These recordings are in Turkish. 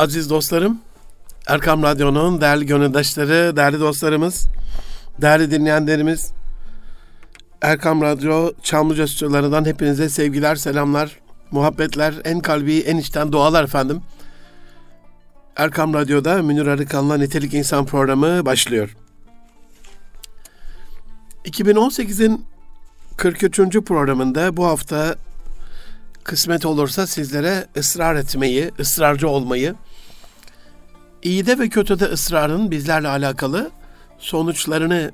Aziz dostlarım, Erkam Radyo'nun değerli gönüldaşları, değerli dostlarımız, değerli dinleyenlerimiz, Erkam Radyo Çamlıca stüdyolarından hepinize sevgiler, selamlar, muhabbetler, en kalbi, en içten dualar efendim. Erkam Radyo'da Münir Arıkan'la Nitelik İnsan programı başlıyor. 2018'in 43. programında bu hafta kısmet olursa sizlere ısrar etmeyi, ısrarcı olmayı, iyide ve kötüde ısrarın bizlerle alakalı sonuçlarını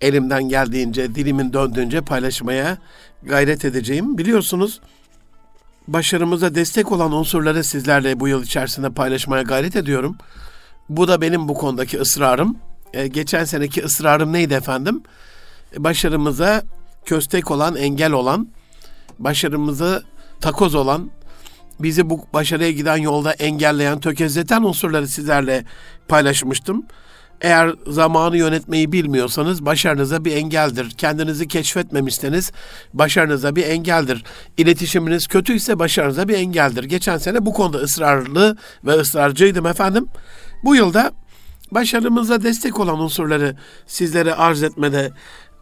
elimden geldiğince, dilimin döndüğünce paylaşmaya gayret edeceğim. Biliyorsunuz başarımıza destek olan unsurları sizlerle bu yıl içerisinde paylaşmaya gayret ediyorum. Bu da benim bu konudaki ısrarım. Ee, geçen seneki ısrarım neydi efendim? Başarımıza köstek olan, engel olan, başarımızı takoz olan, bizi bu başarıya giden yolda engelleyen, tökezleten unsurları sizlerle paylaşmıştım. Eğer zamanı yönetmeyi bilmiyorsanız başarınıza bir engeldir. Kendinizi keşfetmemişseniz başarınıza bir engeldir. İletişiminiz kötüyse başarınıza bir engeldir. Geçen sene bu konuda ısrarlı ve ısrarcıydım efendim. Bu yılda başarımıza destek olan unsurları sizlere arz etmede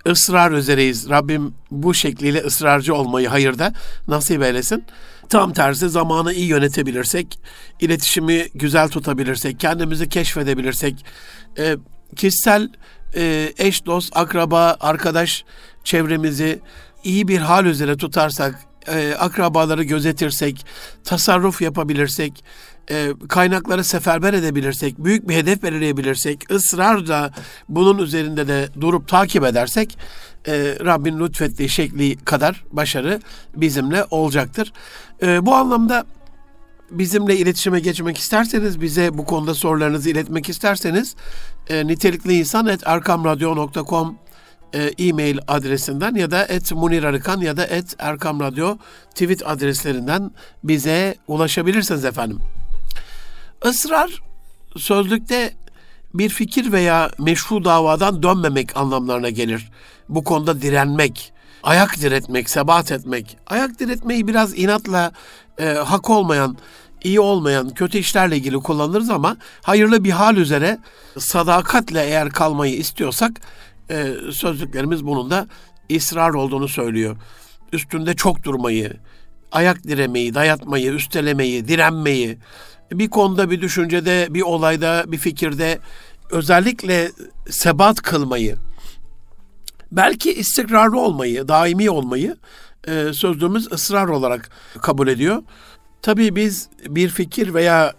ısrar üzereyiz. Rabbim bu şekliyle ısrarcı olmayı hayırda nasip eylesin. Tam tersi zamanı iyi yönetebilirsek, iletişimi güzel tutabilirsek, kendimizi keşfedebilirsek, e, kişisel e, eş, dost, akraba, arkadaş çevremizi iyi bir hal üzere tutarsak, e, akrabaları gözetirsek, tasarruf yapabilirsek, e, kaynakları seferber edebilirsek, büyük bir hedef belirleyebilirsek, ısrarla bunun üzerinde de durup takip edersek, e, Rabbin lütfettiği şekli kadar başarı bizimle olacaktır. E, bu anlamda bizimle iletişime geçmek isterseniz, bize bu konuda sorularınızı iletmek isterseniz, e, nitelikli insan et erkamradyo.com e, e-mail adresinden ya da et Munir Arıkan ya da et Erkam Radyo tweet adreslerinden bize ulaşabilirsiniz efendim. Israr sözlükte bir fikir veya meşru davadan dönmemek anlamlarına gelir. Bu konuda direnmek, ayak diretmek, sebat etmek. Ayak diretmeyi biraz inatla e, hak olmayan, iyi olmayan, kötü işlerle ilgili kullanırız ama hayırlı bir hal üzere sadakatle eğer kalmayı istiyorsak e, sözlüklerimiz bunun da ısrar olduğunu söylüyor. Üstünde çok durmayı, ayak diremeyi, dayatmayı, üstelemeyi, direnmeyi, bir konuda, bir düşüncede, bir olayda, bir fikirde özellikle sebat kılmayı, belki istikrarlı olmayı, daimi olmayı e, sözlüğümüz ısrar olarak kabul ediyor. Tabii biz bir fikir veya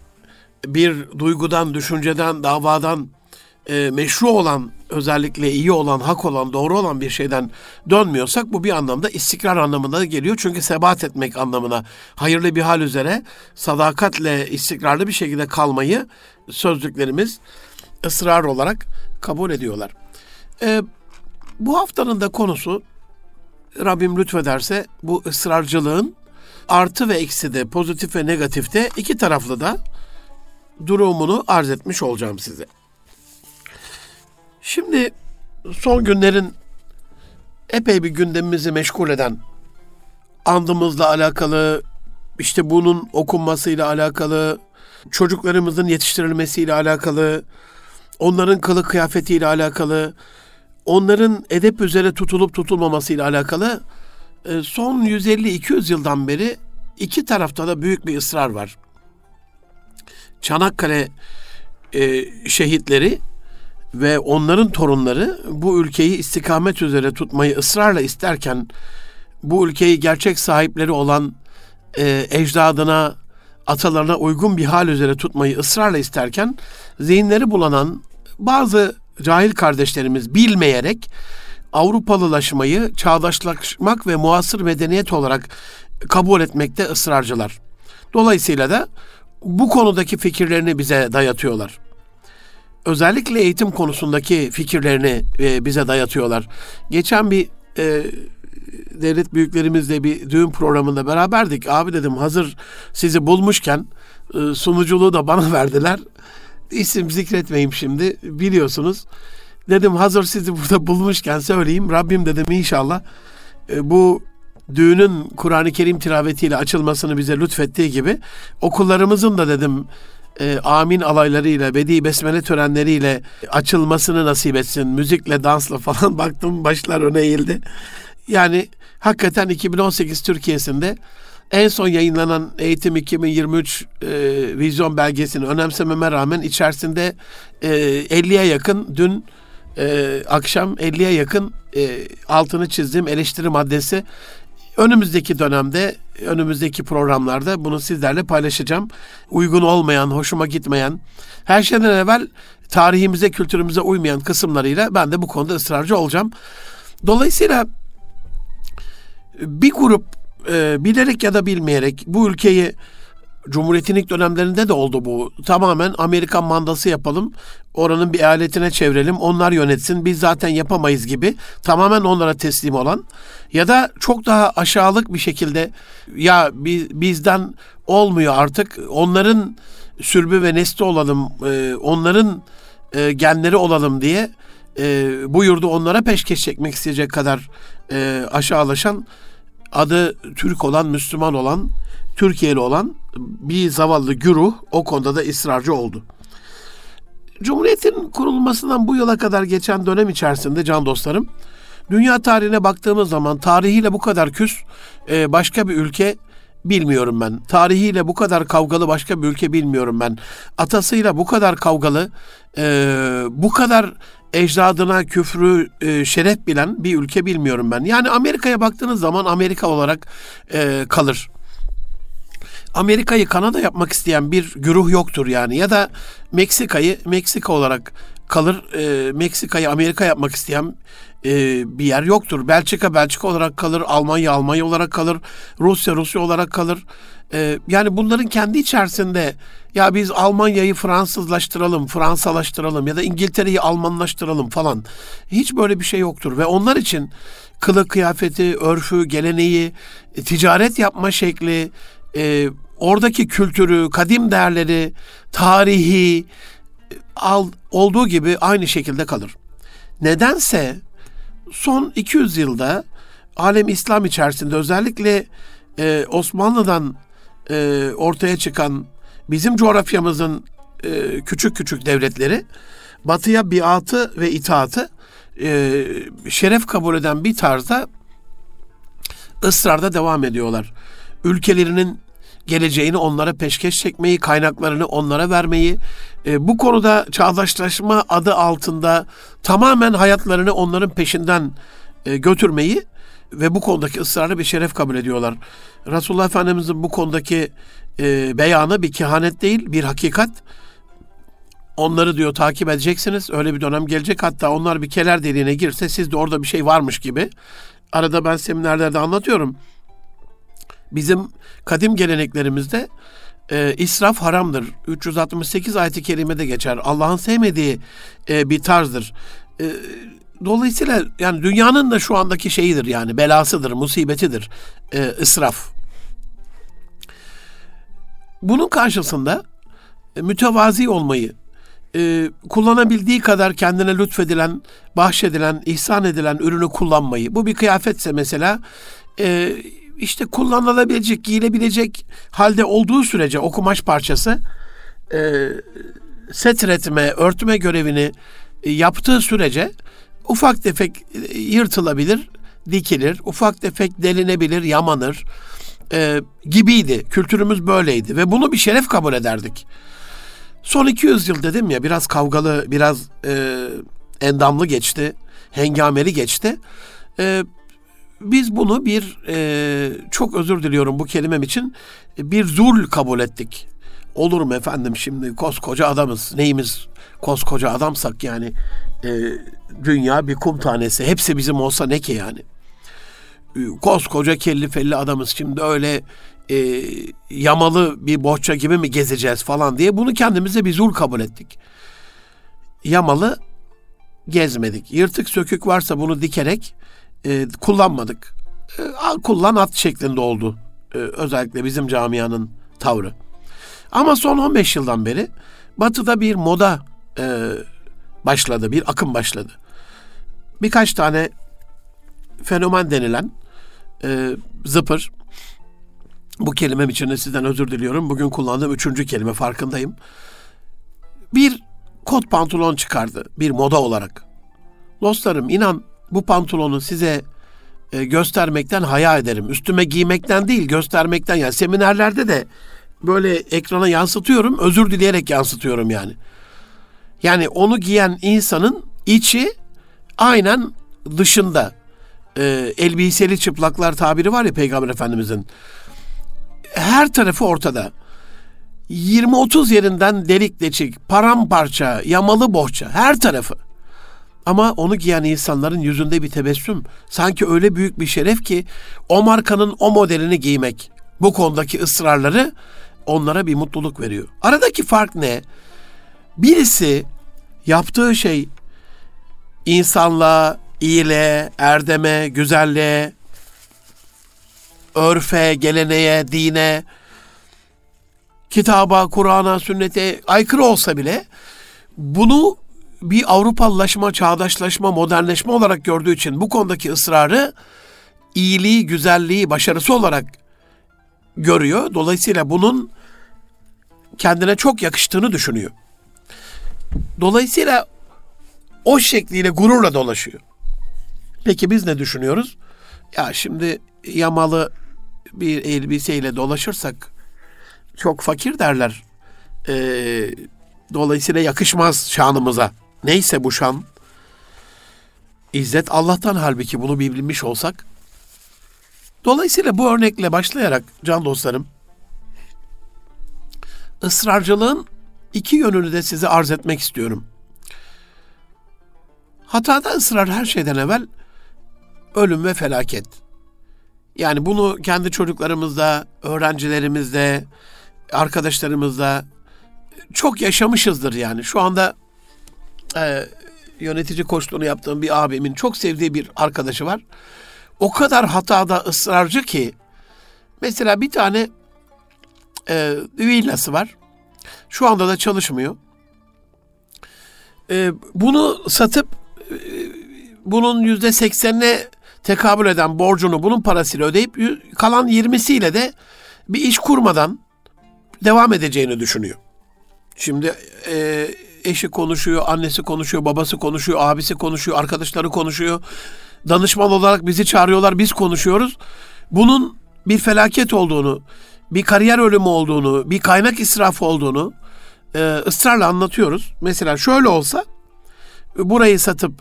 bir duygudan, düşünceden, davadan e, meşru olan, özellikle iyi olan, hak olan, doğru olan bir şeyden dönmüyorsak bu bir anlamda istikrar anlamına geliyor. Çünkü sebat etmek anlamına hayırlı bir hal üzere sadakatle istikrarlı bir şekilde kalmayı sözlüklerimiz ısrar olarak kabul ediyorlar. E, bu haftanın da konusu Rabbim lütfederse bu ısrarcılığın artı ve eksi de pozitif ve negatif de iki taraflı da durumunu arz etmiş olacağım size. Şimdi son günlerin epey bir gündemimizi meşgul eden andımızla alakalı, işte bunun okunmasıyla alakalı, çocuklarımızın yetiştirilmesiyle alakalı, onların kılık kıyafetiyle alakalı, onların edep üzere tutulup tutulmamasıyla alakalı e, son 150-200 yıldan beri iki tarafta da büyük bir ısrar var. Çanakkale e, şehitleri ve onların torunları bu ülkeyi istikamet üzere tutmayı ısrarla isterken bu ülkeyi gerçek sahipleri olan e, ecdadına, atalarına uygun bir hal üzere tutmayı ısrarla isterken zihinleri bulanan bazı cahil kardeşlerimiz bilmeyerek Avrupalılaşmayı çağdaşlaşmak ve muasır medeniyet olarak kabul etmekte ısrarcılar. Dolayısıyla da bu konudaki fikirlerini bize dayatıyorlar özellikle eğitim konusundaki fikirlerini e, bize dayatıyorlar. Geçen bir e, devlet büyüklerimizle bir düğün programında beraberdik. Abi dedim hazır sizi bulmuşken e, sunuculuğu da bana verdiler. İsim zikretmeyeyim şimdi biliyorsunuz. Dedim hazır sizi burada bulmuşken söyleyeyim. Rabbim dedim inşallah e, bu düğünün Kur'an-ı Kerim tilavetiyle açılmasını bize lütfettiği gibi okullarımızın da dedim e, amin alaylarıyla, bedi besmele törenleriyle açılmasını nasip etsin. Müzikle, dansla falan baktım başlar öne eğildi. Yani hakikaten 2018 Türkiye'sinde en son yayınlanan Eğitim 2023 e, vizyon belgesini önemsememe rağmen içerisinde e, 50'ye yakın dün e, akşam 50'ye yakın e, altını çizdiğim eleştiri maddesi önümüzdeki dönemde, önümüzdeki programlarda bunu sizlerle paylaşacağım. Uygun olmayan, hoşuma gitmeyen, her şeyden evvel tarihimize, kültürümüze uymayan kısımlarıyla ben de bu konuda ısrarcı olacağım. Dolayısıyla bir grup e, bilerek ya da bilmeyerek bu ülkeyi Cumhuriyet'in ilk dönemlerinde de oldu bu. Tamamen Amerikan mandası yapalım. Oranın bir eyaletine çevirelim. Onlar yönetsin. Biz zaten yapamayız gibi. Tamamen onlara teslim olan. Ya da çok daha aşağılık bir şekilde ya bizden olmuyor artık. Onların sürbü ve nesli olalım. E, onların e, genleri olalım diye bu yurdu onlara peşkeş çekmek isteyecek kadar aşağılaşan adı Türk olan, Müslüman olan, Türkiye'li olan bir zavallı güruh o konuda da ısrarcı oldu. Cumhuriyetin kurulmasından bu yıla kadar geçen dönem içerisinde can dostlarım, dünya tarihine baktığımız zaman tarihiyle bu kadar küs e, başka bir ülke bilmiyorum ben. Tarihiyle bu kadar kavgalı başka bir ülke bilmiyorum ben. Atasıyla bu kadar kavgalı, e, bu kadar ecdadına küfrü e, şeref bilen bir ülke bilmiyorum ben. Yani Amerika'ya baktığınız zaman Amerika olarak e, kalır. Amerika'yı Kanada yapmak isteyen bir güruh yoktur yani ya da Meksika'yı Meksika olarak kalır. E, Meksika'yı Amerika yapmak isteyen e, bir yer yoktur. Belçika Belçika olarak kalır, Almanya Almanya olarak kalır, Rusya Rusya olarak kalır. E, yani bunların kendi içerisinde ya biz Almanya'yı Fransızlaştıralım, Fransalaştıralım ya da İngiltere'yi Almanlaştıralım falan. Hiç böyle bir şey yoktur ve onlar için kılık kıyafeti, örfü, geleneği, e, ticaret yapma şekli, e, oradaki kültürü, kadim değerleri, tarihi e, al, olduğu gibi aynı şekilde kalır. Nedense son 200 yılda alem İslam içerisinde özellikle e, Osmanlı'dan e, ortaya çıkan bizim coğrafyamızın e, küçük küçük devletleri batıya biatı ve itaatı e, şeref kabul eden bir tarzda ısrarda devam ediyorlar. Ülkelerinin geleceğini onlara peşkeş çekmeyi, kaynaklarını onlara vermeyi, e, bu konuda çağdaşlaşma adı altında tamamen hayatlarını onların peşinden e, götürmeyi ve bu konudaki ısrarı bir şeref kabul ediyorlar. Resulullah Efendimizin bu konudaki e, beyanı bir kehanet değil, bir hakikat. Onları diyor takip edeceksiniz. Öyle bir dönem gelecek. Hatta onlar bir keler deliğine girse siz de orada bir şey varmış gibi. Arada ben seminerlerde anlatıyorum. Bizim kadim geleneklerimizde e, israf haramdır. 368 ayet-i kerimede geçer. Allah'ın sevmediği e, bir tarzdır. E, dolayısıyla yani dünyanın da şu andaki şeyidir yani belasıdır, musibetidir. E, israf. Bunun karşısında e, mütevazi olmayı, e, kullanabildiği kadar kendine lütfedilen, bahşedilen, ihsan edilen ürünü kullanmayı. Bu bir kıyafetse mesela e, işte kullanılabilecek, giyilebilecek halde olduğu sürece o kumaş parçası e, setretme, örtme görevini e, yaptığı sürece ufak tefek e, yırtılabilir, dikilir, ufak tefek delinebilir, yamanır e, gibiydi. Kültürümüz böyleydi ve bunu bir şeref kabul ederdik. Son 200 yıl dedim ya biraz kavgalı, biraz e, endamlı geçti, hengameli geçti. E, biz bunu bir e, çok özür diliyorum bu kelimem için bir zul kabul ettik. Olur mu efendim şimdi koskoca adamız neyimiz koskoca adamsak yani e, dünya bir kum tanesi hepsi bizim olsa ne ki yani. E, koskoca kelli felli adamız şimdi öyle e, yamalı bir bohça gibi mi gezeceğiz falan diye bunu kendimize bir zul kabul ettik. Yamalı gezmedik. Yırtık sökük varsa bunu dikerek e, kullanmadık. E, kullan at şeklinde oldu. E, özellikle bizim camianın tavrı. Ama son 15 yıldan beri Batı'da bir moda e, başladı, bir akım başladı. Birkaç tane fenomen denilen e, zıpır Bu kelimem için de sizden özür diliyorum. Bugün kullandığım üçüncü kelime farkındayım. Bir kot pantolon çıkardı bir moda olarak. Dostlarım inan bu pantolonu size e, göstermekten haya ederim. Üstüme giymekten değil göstermekten yani seminerlerde de böyle ekrana yansıtıyorum özür dileyerek yansıtıyorum yani. Yani onu giyen insanın içi aynen dışında. E, elbiseli çıplaklar tabiri var ya Peygamber Efendimizin. Her tarafı ortada. 20-30 yerinden delik deçik, paramparça, yamalı bohça her tarafı. Ama onu giyen insanların yüzünde bir tebessüm. Sanki öyle büyük bir şeref ki o markanın o modelini giymek. Bu konudaki ısrarları onlara bir mutluluk veriyor. Aradaki fark ne? Birisi yaptığı şey insanlığa, iyiliğe, erdeme, güzelliğe, örfe, geleneğe, dine, kitaba, Kur'an'a, sünnete aykırı olsa bile bunu bir Avrupalılaşma, çağdaşlaşma, modernleşme olarak gördüğü için bu konudaki ısrarı iyiliği, güzelliği, başarısı olarak görüyor. Dolayısıyla bunun kendine çok yakıştığını düşünüyor. Dolayısıyla o şekliyle gururla dolaşıyor. Peki biz ne düşünüyoruz? Ya şimdi yamalı bir elbiseyle dolaşırsak çok fakir derler. Ee, dolayısıyla yakışmaz şanımıza. Neyse bu şan. İzzet Allah'tan halbuki bunu bilmiş olsak. Dolayısıyla bu örnekle başlayarak can dostlarım ısrarcılığın iki yönünü de size arz etmek istiyorum. Hatada ısrar her şeyden evvel ölüm ve felaket. Yani bunu kendi çocuklarımızda, öğrencilerimizde, arkadaşlarımızda çok yaşamışızdır yani. Şu anda e, yönetici koçluğunu yaptığım bir abimin çok sevdiği bir arkadaşı var. O kadar hatada ısrarcı ki mesela bir tane e, villası var. Şu anda da çalışmıyor. E, bunu satıp e, bunun yüzde seksenine tekabül eden borcunu bunun parasıyla ödeyip kalan yirmisiyle de bir iş kurmadan devam edeceğini düşünüyor. Şimdi e, eşi konuşuyor, annesi konuşuyor, babası konuşuyor, abisi konuşuyor, arkadaşları konuşuyor. Danışman olarak bizi çağırıyorlar, biz konuşuyoruz. Bunun bir felaket olduğunu, bir kariyer ölümü olduğunu, bir kaynak israfı olduğunu e, ısrarla anlatıyoruz. Mesela şöyle olsa, burayı satıp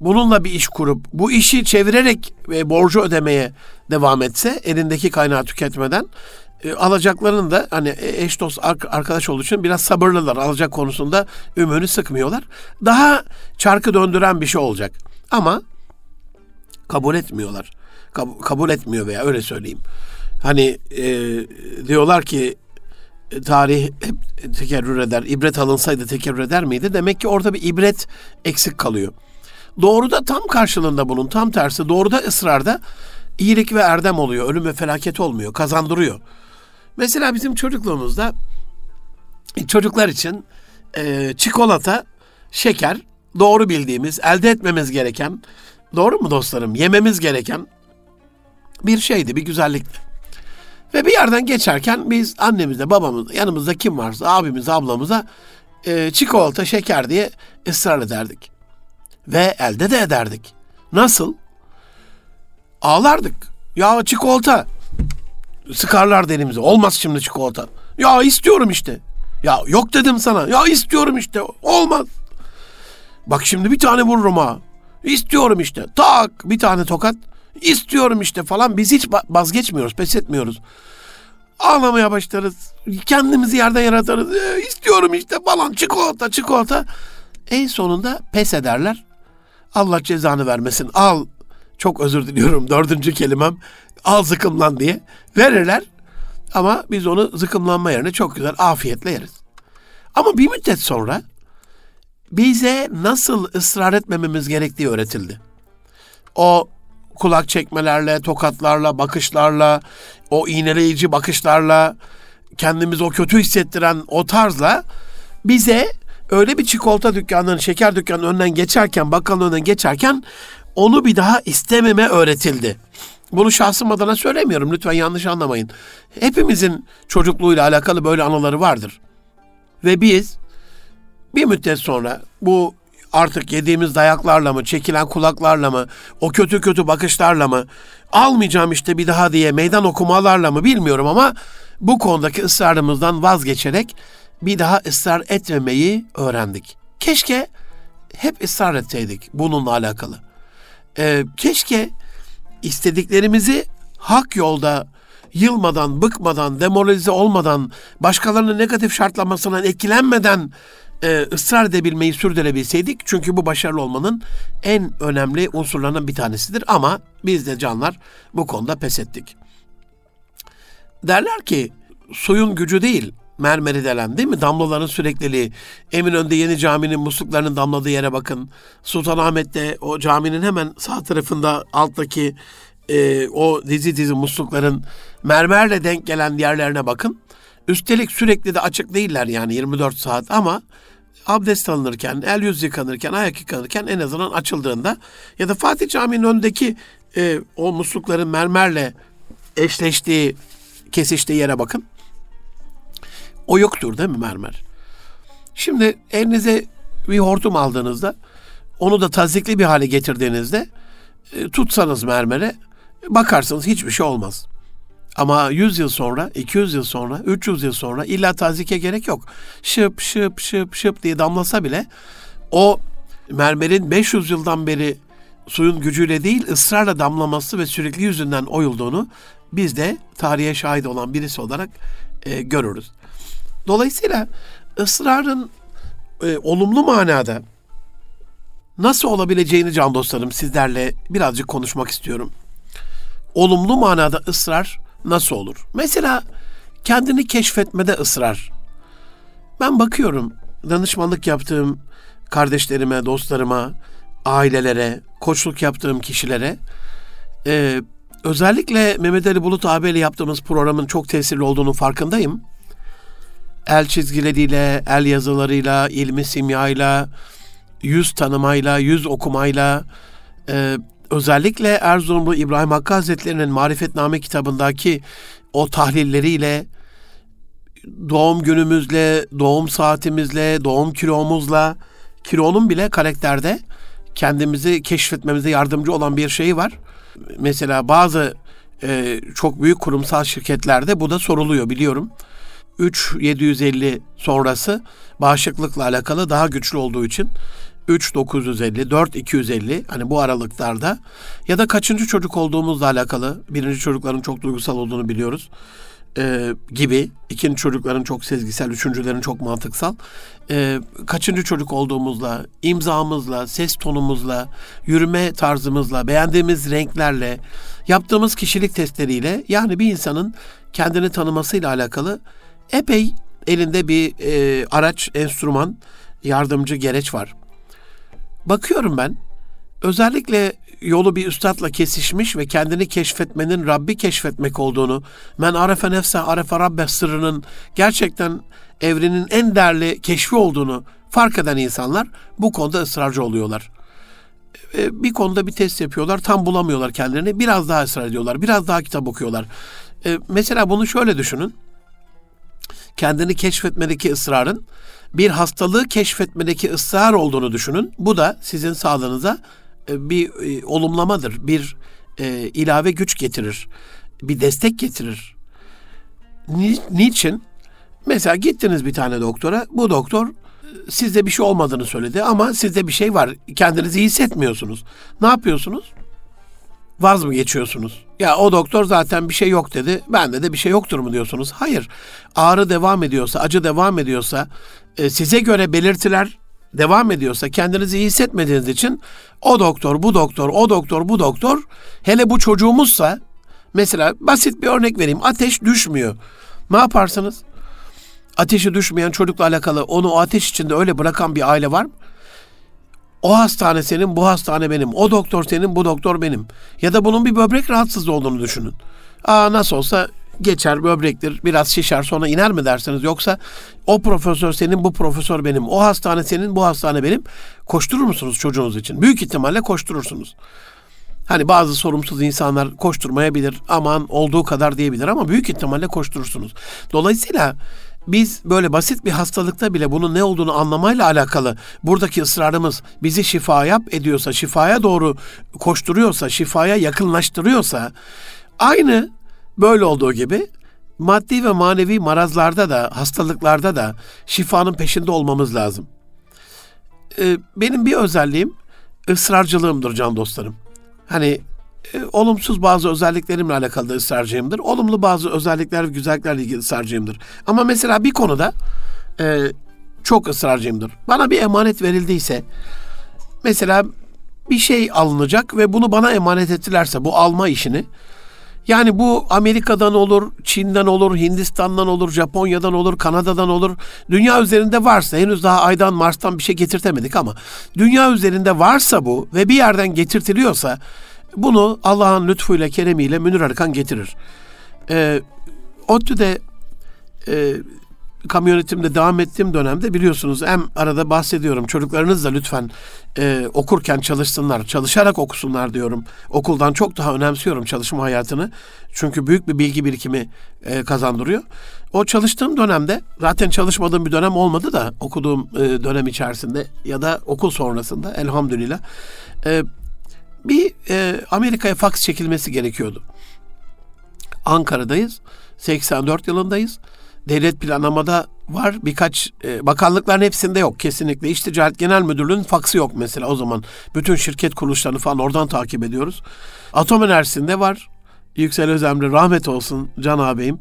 bununla bir iş kurup bu işi çevirerek ve borcu ödemeye devam etse elindeki kaynağı tüketmeden e, alacaklarının da hani e, eş dost arkadaş olduğu için biraz sabırlılar. Alacak konusunda ümünü sıkmıyorlar. Daha çarkı döndüren bir şey olacak. Ama kabul etmiyorlar. Kab- kabul etmiyor veya öyle söyleyeyim. Hani e, diyorlar ki e, tarih hep tekerrür eder. İbret alınsaydı tekerrür eder miydi? Demek ki orada bir ibret eksik kalıyor. Doğruda tam karşılığında bunun tam tersi. Doğruda ısrarda iyilik ve erdem oluyor. Ölüm ve felaket olmuyor. Kazandırıyor. Mesela bizim çocukluğumuzda çocuklar için e, çikolata, şeker doğru bildiğimiz, elde etmemiz gereken, doğru mu dostlarım? Yememiz gereken bir şeydi, bir güzellikti. Ve bir yerden geçerken biz annemizle, babamızla, yanımızda kim varsa, abimiz, ablamıza e, çikolata, şeker diye ısrar ederdik. Ve elde de ederdik. Nasıl? Ağlardık. Ya çikolata, Sıkarlar elimize. Olmaz şimdi çikolata. Ya istiyorum işte. Ya yok dedim sana. Ya istiyorum işte. Olmaz. Bak şimdi bir tane vururum ha. İstiyorum işte. Tak bir tane tokat. İstiyorum işte falan. Biz hiç vazgeçmiyoruz, pes etmiyoruz. Ağlamaya başlarız. Kendimizi yerden yaratırız. E, istiyorum işte falan. Çikolata, çikolata. En sonunda pes ederler. Allah cezanı vermesin. Al. Çok özür diliyorum. Dördüncü kelimem al zıkımlan diye verirler. Ama biz onu zıkımlanma yerine çok güzel afiyetle yeriz. Ama bir müddet sonra bize nasıl ısrar etmememiz gerektiği öğretildi. O kulak çekmelerle, tokatlarla, bakışlarla, o iğneleyici bakışlarla, kendimizi o kötü hissettiren o tarzla bize öyle bir çikolata dükkanının, şeker dükkanının önünden geçerken, bakkalın önünden geçerken onu bir daha istememe öğretildi. Bunu şahsım adına söylemiyorum. Lütfen yanlış anlamayın. Hepimizin çocukluğuyla alakalı böyle anıları vardır. Ve biz bir müddet sonra bu artık yediğimiz dayaklarla mı, çekilen kulaklarla mı, o kötü kötü bakışlarla mı, almayacağım işte bir daha diye meydan okumalarla mı bilmiyorum ama bu konudaki ısrarımızdan vazgeçerek bir daha ısrar etmemeyi öğrendik. Keşke hep ısrar etseydik bununla alakalı. Ee, keşke istediklerimizi hak yolda yılmadan, bıkmadan, demoralize olmadan, başkalarının negatif şartlamasından etkilenmeden e, ısrar edebilmeyi sürdürebilseydik. Çünkü bu başarılı olmanın en önemli unsurlarından bir tanesidir. Ama biz de canlar bu konuda pes ettik. Derler ki suyun gücü değil, mermeri delen değil mi? Damlaların sürekliliği. Eminönü'nde yeni caminin musluklarının damladığı yere bakın. Sultanahmet'te o caminin hemen sağ tarafında alttaki e, o dizi dizi muslukların mermerle denk gelen yerlerine bakın. Üstelik sürekli de açık değiller yani 24 saat ama abdest alınırken, el yüz yıkanırken, ayak yıkanırken en azından açıldığında ya da Fatih Camii'nin önündeki e, o muslukların mermerle eşleştiği, kesiştiği yere bakın. O yoktur değil mi mermer? Şimdi elinize bir hortum aldığınızda onu da tazikli bir hale getirdiğinizde e, tutsanız mermere bakarsınız hiçbir şey olmaz. Ama 100 yıl sonra, 200 yıl sonra, 300 yıl sonra illa tazike gerek yok. Şıp şıp şıp şıp diye damlasa bile o mermerin 500 yıldan beri suyun gücüyle değil ısrarla damlaması ve sürekli yüzünden oyulduğunu biz de tarihe şahit olan birisi olarak e, görürüz. Dolayısıyla ısrarın e, olumlu manada nasıl olabileceğini can dostlarım sizlerle birazcık konuşmak istiyorum. Olumlu manada ısrar nasıl olur? Mesela kendini keşfetmede ısrar. Ben bakıyorum danışmanlık yaptığım kardeşlerime, dostlarıma, ailelere, koçluk yaptığım kişilere e, özellikle Mehmet Ali Bulut abiyle yaptığımız programın çok tesirli olduğunu farkındayım. El çizgileriyle, el yazılarıyla, ilmi simyayla, yüz tanımayla, yüz okumayla, e, özellikle Erzurumlu İbrahim Hakkı Hazretleri'nin Marifetname kitabındaki o tahlilleriyle, doğum günümüzle, doğum saatimizle, doğum kilomuzla, kilonun bile karakterde kendimizi keşfetmemize yardımcı olan bir şey var. Mesela bazı e, çok büyük kurumsal şirketlerde bu da soruluyor biliyorum. 3750 sonrası bağışıklıkla alakalı daha güçlü olduğu için 3950, 4250 hani bu aralıklarda ya da kaçıncı çocuk olduğumuzla alakalı birinci çocukların çok duygusal olduğunu biliyoruz e, gibi ikinci çocukların çok sezgisel, üçüncülerin çok mantıksal e, kaçıncı çocuk olduğumuzla, imzamızla, ses tonumuzla, yürüme tarzımızla, beğendiğimiz renklerle, yaptığımız kişilik testleriyle yani bir insanın kendini tanımasıyla alakalı epey elinde bir e, araç, enstrüman, yardımcı gereç var. Bakıyorum ben özellikle yolu bir üstadla kesişmiş ve kendini keşfetmenin Rabbi keşfetmek olduğunu, men arefe nefse arefe rabbe sırrının gerçekten evrenin en değerli keşfi olduğunu fark eden insanlar bu konuda ısrarcı oluyorlar. Bir konuda bir test yapıyorlar, tam bulamıyorlar kendilerini, biraz daha ısrar ediyorlar, biraz daha kitap okuyorlar. Mesela bunu şöyle düşünün, kendini keşfetmedeki ısrarın bir hastalığı keşfetmedeki ısrar olduğunu düşünün. Bu da sizin sağlığınıza e, bir e, olumlamadır, bir e, ilave güç getirir, bir destek getirir. Ni, niçin? Mesela gittiniz bir tane doktora, bu doktor sizde bir şey olmadığını söyledi ama sizde bir şey var. Kendinizi hissetmiyorsunuz. Ne yapıyorsunuz? Vaz mı geçiyorsunuz? Ya o doktor zaten bir şey yok dedi. Bende de bir şey yoktur mu diyorsunuz? Hayır. Ağrı devam ediyorsa, acı devam ediyorsa, e, size göre belirtiler devam ediyorsa kendinizi iyi hissetmediğiniz için o doktor, bu doktor, o doktor, bu doktor hele bu çocuğumuzsa mesela basit bir örnek vereyim. Ateş düşmüyor. Ne yaparsınız? Ateşi düşmeyen çocukla alakalı onu o ateş içinde öyle bırakan bir aile var mı? O hastane senin, bu hastane benim. O doktor senin, bu doktor benim. Ya da bunun bir böbrek rahatsızlığı olduğunu düşünün. Aa nasıl olsa geçer böbrektir biraz şişer sonra iner mi dersiniz? Yoksa o profesör senin bu profesör benim o hastane senin bu hastane benim. Koşturur musunuz çocuğunuz için? Büyük ihtimalle koşturursunuz. Hani bazı sorumsuz insanlar koşturmayabilir, aman olduğu kadar diyebilir ama büyük ihtimalle koşturursunuz. Dolayısıyla biz böyle basit bir hastalıkta bile bunun ne olduğunu anlamayla alakalı buradaki ısrarımız bizi şifa yap ediyorsa, şifaya doğru koşturuyorsa, şifaya yakınlaştırıyorsa aynı böyle olduğu gibi maddi ve manevi marazlarda da, hastalıklarda da şifanın peşinde olmamız lazım. Ee, benim bir özelliğim ısrarcılığımdır can dostlarım. Hani e, olumsuz bazı özelliklerimle alakalı da ısrarcıyımdır. Olumlu bazı özellikler ve güzelliklerle ilgili ısrarcıyımdır. Ama mesela bir konuda e, çok ısrarcıyımdır. Bana bir emanet verildiyse mesela bir şey alınacak ve bunu bana emanet ettilerse bu alma işini yani bu Amerika'dan olur, Çin'den olur, Hindistan'dan olur, Japonya'dan olur, Kanada'dan olur. Dünya üzerinde varsa henüz daha aydan Mars'tan bir şey getirtemedik ama dünya üzerinde varsa bu ve bir yerden getirtiliyorsa bunu Allah'ın lütfuyla, keremiyle Münir Arıkan getirir. Ee, ODTÜ'de e, kamyonetimde devam ettiğim dönemde biliyorsunuz hem arada bahsediyorum çocuklarınız da lütfen e, okurken çalışsınlar, çalışarak okusunlar diyorum. Okuldan çok daha önemsiyorum çalışma hayatını. Çünkü büyük bir bilgi birikimi e, kazandırıyor. O çalıştığım dönemde zaten çalışmadığım bir dönem olmadı da okuduğum e, dönem içerisinde ya da okul sonrasında elhamdülillah e, bir e, Amerika'ya faks çekilmesi gerekiyordu. Ankara'dayız. 84 yılındayız. Devlet planlamada var. Birkaç e, bakanlıkların hepsinde yok kesinlikle. İş Ticaret Genel Müdürlüğü'nün faksı yok mesela o zaman. Bütün şirket kuruluşlarını falan oradan takip ediyoruz. Atom Enerjisi'nde var. Yüksel Özemre rahmet olsun Can ağabeyim.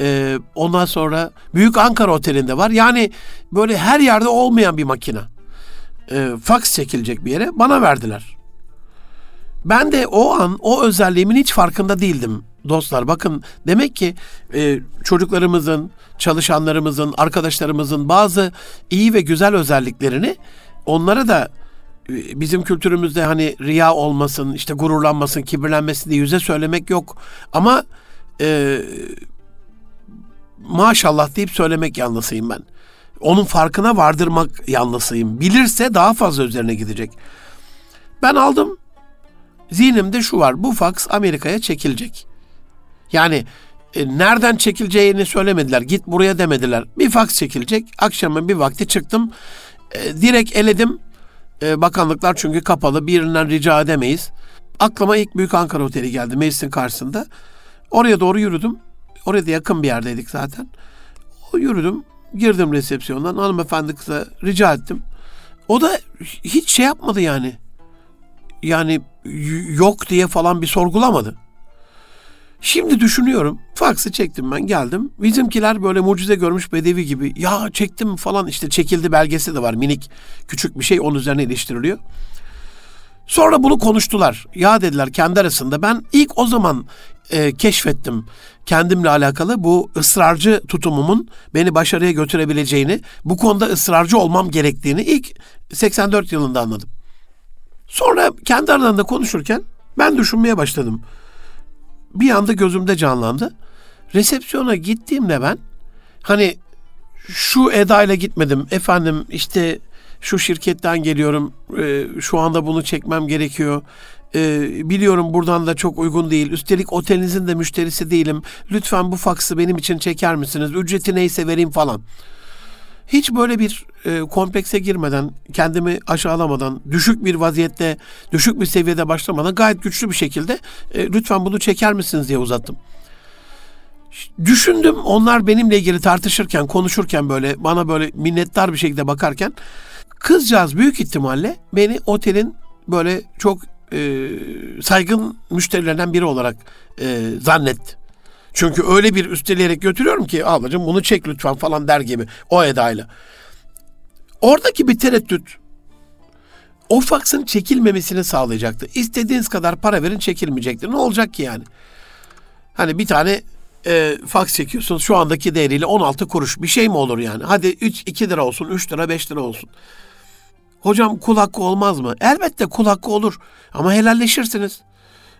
E, ondan sonra Büyük Ankara Oteli'nde var. Yani böyle her yerde olmayan bir makine. E, faks çekilecek bir yere bana verdiler. Ben de o an o özelliğimin hiç farkında değildim dostlar. Bakın demek ki e, çocuklarımızın, çalışanlarımızın, arkadaşlarımızın bazı iyi ve güzel özelliklerini onlara da e, bizim kültürümüzde hani riya olmasın, işte gururlanmasın, kibirlenmesin diye yüze söylemek yok. Ama e, maşallah deyip söylemek yanlısıyım ben. Onun farkına vardırmak yanlısıyım. Bilirse daha fazla üzerine gidecek. Ben aldım. Zihnimde şu var. Bu faks Amerika'ya çekilecek. Yani e, nereden çekileceğini söylemediler. Git buraya demediler. Bir faks çekilecek. Akşamın bir vakti çıktım. E, direkt eledim. E, bakanlıklar çünkü kapalı. Birinden rica edemeyiz. Aklıma ilk Büyük Ankara Oteli geldi meclisin karşısında. Oraya doğru yürüdüm. Oraya da yakın bir yerdeydik zaten. O yürüdüm. Girdim resepsiyondan. Hanımefendi kıza rica ettim. O da hiç şey yapmadı yani. Yani yok diye falan bir sorgulamadı. Şimdi düşünüyorum. Faksı çektim ben geldim. Bizimkiler böyle mucize görmüş bedevi gibi. Ya çektim falan işte çekildi belgesi de var minik küçük bir şey onun üzerine iliştiriliyor. Sonra bunu konuştular. Ya dediler kendi arasında. Ben ilk o zaman e, keşfettim kendimle alakalı bu ısrarcı tutumumun beni başarıya götürebileceğini, bu konuda ısrarcı olmam gerektiğini ilk 84 yılında anladım. Sonra kendi aralarında konuşurken ben düşünmeye başladım bir anda gözümde canlandı. Resepsiyona gittiğimde ben hani şu edayla gitmedim. Efendim işte şu şirketten geliyorum. E, şu anda bunu çekmem gerekiyor. E, biliyorum buradan da çok uygun değil. Üstelik otelinizin de müşterisi değilim. Lütfen bu faksı benim için çeker misiniz? Ücreti neyse vereyim falan. Hiç böyle bir e, komplekse girmeden, kendimi aşağılamadan, düşük bir vaziyette, düşük bir seviyede başlamadan gayet güçlü bir şekilde e, lütfen bunu çeker misiniz diye uzattım. Düşündüm onlar benimle ilgili tartışırken, konuşurken böyle bana böyle minnettar bir şekilde bakarken kızcağız büyük ihtimalle beni otelin böyle çok e, saygın müşterilerinden biri olarak e, zannetti. Çünkü öyle bir üsteleyerek götürüyorum ki ablacığım bunu çek lütfen falan der gibi o edayla. Oradaki bir tereddüt o faksın çekilmemesini sağlayacaktı. İstediğiniz kadar para verin çekilmeyecektir. Ne olacak ki yani? Hani bir tane e, faks çekiyorsunuz şu andaki değeriyle 16 kuruş bir şey mi olur yani? Hadi 3 2 lira olsun, 3 lira, 5 lira olsun. Hocam kul hakkı olmaz mı? Elbette kul hakkı olur ama helalleşirsiniz.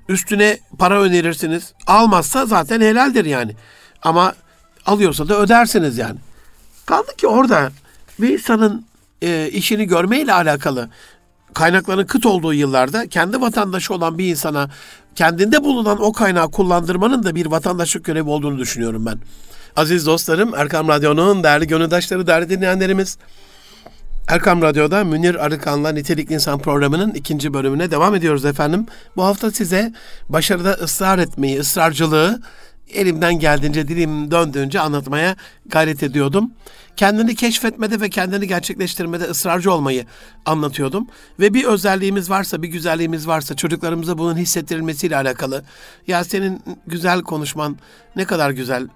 Üstüne para önerirsiniz. Almazsa zaten helaldir yani. Ama alıyorsa da ödersiniz yani. Kaldı ki orada bir insanın e, işini görmeyle alakalı kaynakların kıt olduğu yıllarda kendi vatandaşı olan bir insana kendinde bulunan o kaynağı kullandırmanın da bir vatandaşlık görevi olduğunu düşünüyorum ben. Aziz dostlarım, Erkam Radyo'nun değerli gönüldaşları, değerli dinleyenlerimiz, Erkam Radyo'da Münir Arıkan'la Nitelikli İnsan programının ikinci bölümüne devam ediyoruz efendim. Bu hafta size başarıda ısrar etmeyi, ısrarcılığı elimden geldiğince, dilim döndüğünce anlatmaya gayret ediyordum. Kendini keşfetmede ve kendini gerçekleştirmede ısrarcı olmayı anlatıyordum. Ve bir özelliğimiz varsa, bir güzelliğimiz varsa çocuklarımıza bunun hissettirilmesiyle alakalı. Ya senin güzel konuşman ne kadar güzel,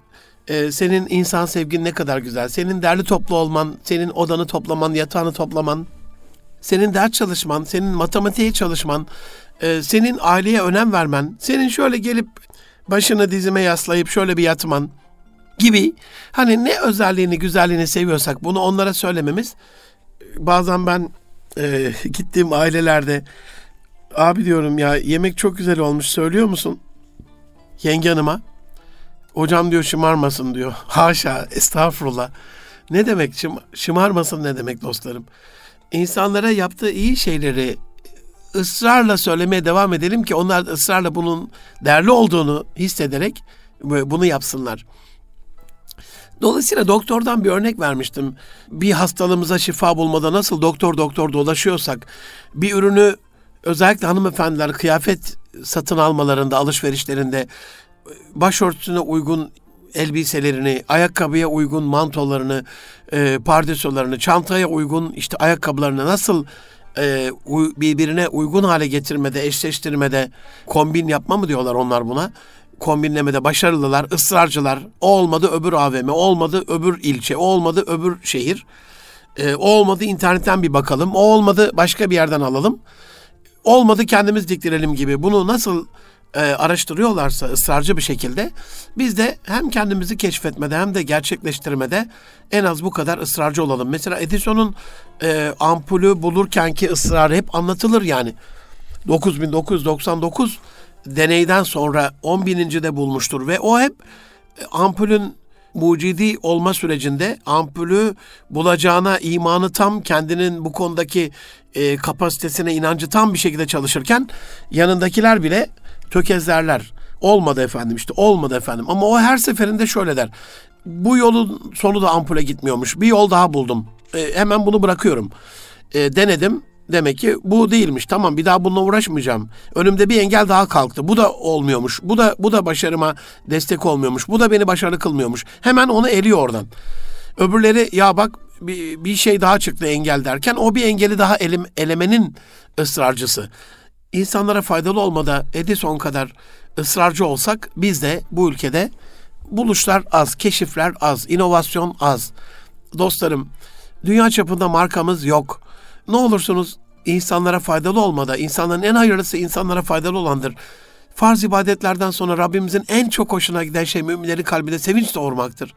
ee, senin insan sevgin ne kadar güzel. Senin derli toplu olman, senin odanı toplaman, yatağını toplaman, senin ders çalışman, senin matematiğe çalışman, e, senin aileye önem vermen, senin şöyle gelip başını dizime yaslayıp şöyle bir yatman gibi hani ne özelliğini, güzelliğini seviyorsak bunu onlara söylememiz bazen ben e, gittiğim ailelerde abi diyorum ya yemek çok güzel olmuş söylüyor musun? Yenge hanıma Hocam diyor şımarmasın diyor. Haşa, estağfurullah. Ne demek şım, şımarmasın ne demek dostlarım? İnsanlara yaptığı iyi şeyleri ısrarla söylemeye devam edelim ki onlar ısrarla bunun değerli olduğunu hissederek bunu yapsınlar. Dolayısıyla doktordan bir örnek vermiştim. Bir hastalığımıza şifa bulmada nasıl doktor doktor dolaşıyorsak bir ürünü özellikle hanımefendiler kıyafet satın almalarında, alışverişlerinde başörtüsüne uygun elbiselerini, ayakkabıya uygun mantolarını, e, pardesülerini, çantaya uygun işte ayakkabılarını nasıl e, birbirine uygun hale getirmede, eşleştirmede kombin yapma mı diyorlar onlar buna? Kombinlemede başarılılar, ısrarcılar. O olmadı öbür AVM, o olmadı öbür ilçe, o olmadı öbür şehir. E, o olmadı internetten bir bakalım, o olmadı başka bir yerden alalım. Olmadı kendimiz diktirelim gibi. Bunu nasıl e, araştırıyorlarsa ısrarcı bir şekilde biz de hem kendimizi keşfetmede hem de gerçekleştirmede en az bu kadar ısrarcı olalım. Mesela Edison'un e, ampulü bulurkenki ısrarı hep anlatılır yani. 9999 deneyden sonra 10 de bulmuştur ve o hep e, ampulün mucidi olma sürecinde ampulü bulacağına imanı tam kendinin bu konudaki e, kapasitesine inancı tam bir şekilde çalışırken yanındakiler bile tökezlerler. Olmadı efendim işte olmadı efendim. Ama o her seferinde şöyle der. Bu yolun sonu da ampule gitmiyormuş. Bir yol daha buldum. E, hemen bunu bırakıyorum. E, denedim. Demek ki bu değilmiş. Tamam bir daha bununla uğraşmayacağım. Önümde bir engel daha kalktı. Bu da olmuyormuş. Bu da bu da başarıma destek olmuyormuş. Bu da beni başarılı kılmıyormuş. Hemen onu eliyor oradan. Öbürleri ya bak bir, bir şey daha çıktı engel derken o bir engeli daha elim, elemenin ısrarcısı insanlara faydalı olmada Edison kadar ısrarcı olsak biz de bu ülkede buluşlar az, keşifler az, inovasyon az. Dostlarım, dünya çapında markamız yok. Ne olursunuz insanlara faydalı olmada, insanların en hayırlısı insanlara faydalı olandır. Farz ibadetlerden sonra Rabbimizin en çok hoşuna giden şey müminlerin kalbinde sevinç doğurmaktır.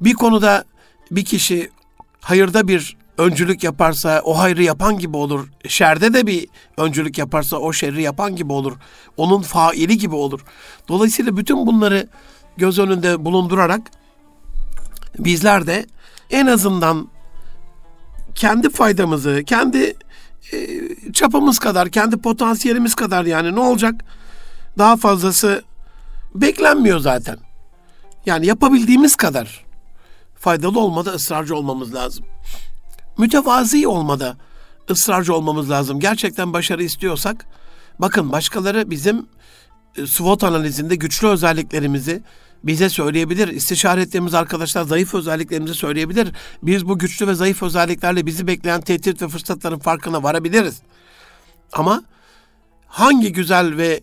Bir konuda bir kişi hayırda bir öncülük yaparsa o hayrı yapan gibi olur. Şerde de bir öncülük yaparsa o şerri yapan gibi olur. Onun faili gibi olur. Dolayısıyla bütün bunları göz önünde bulundurarak bizler de en azından kendi faydamızı, kendi e, çapımız kadar, kendi potansiyelimiz kadar yani ne olacak? Daha fazlası beklenmiyor zaten. Yani yapabildiğimiz kadar faydalı olmada ısrarcı olmamız lazım mütevazi olmada ısrarcı olmamız lazım. Gerçekten başarı istiyorsak bakın başkaları bizim e, SWOT analizinde güçlü özelliklerimizi bize söyleyebilir. İstişare ettiğimiz arkadaşlar zayıf özelliklerimizi söyleyebilir. Biz bu güçlü ve zayıf özelliklerle bizi bekleyen tehdit ve fırsatların farkına varabiliriz. Ama hangi güzel ve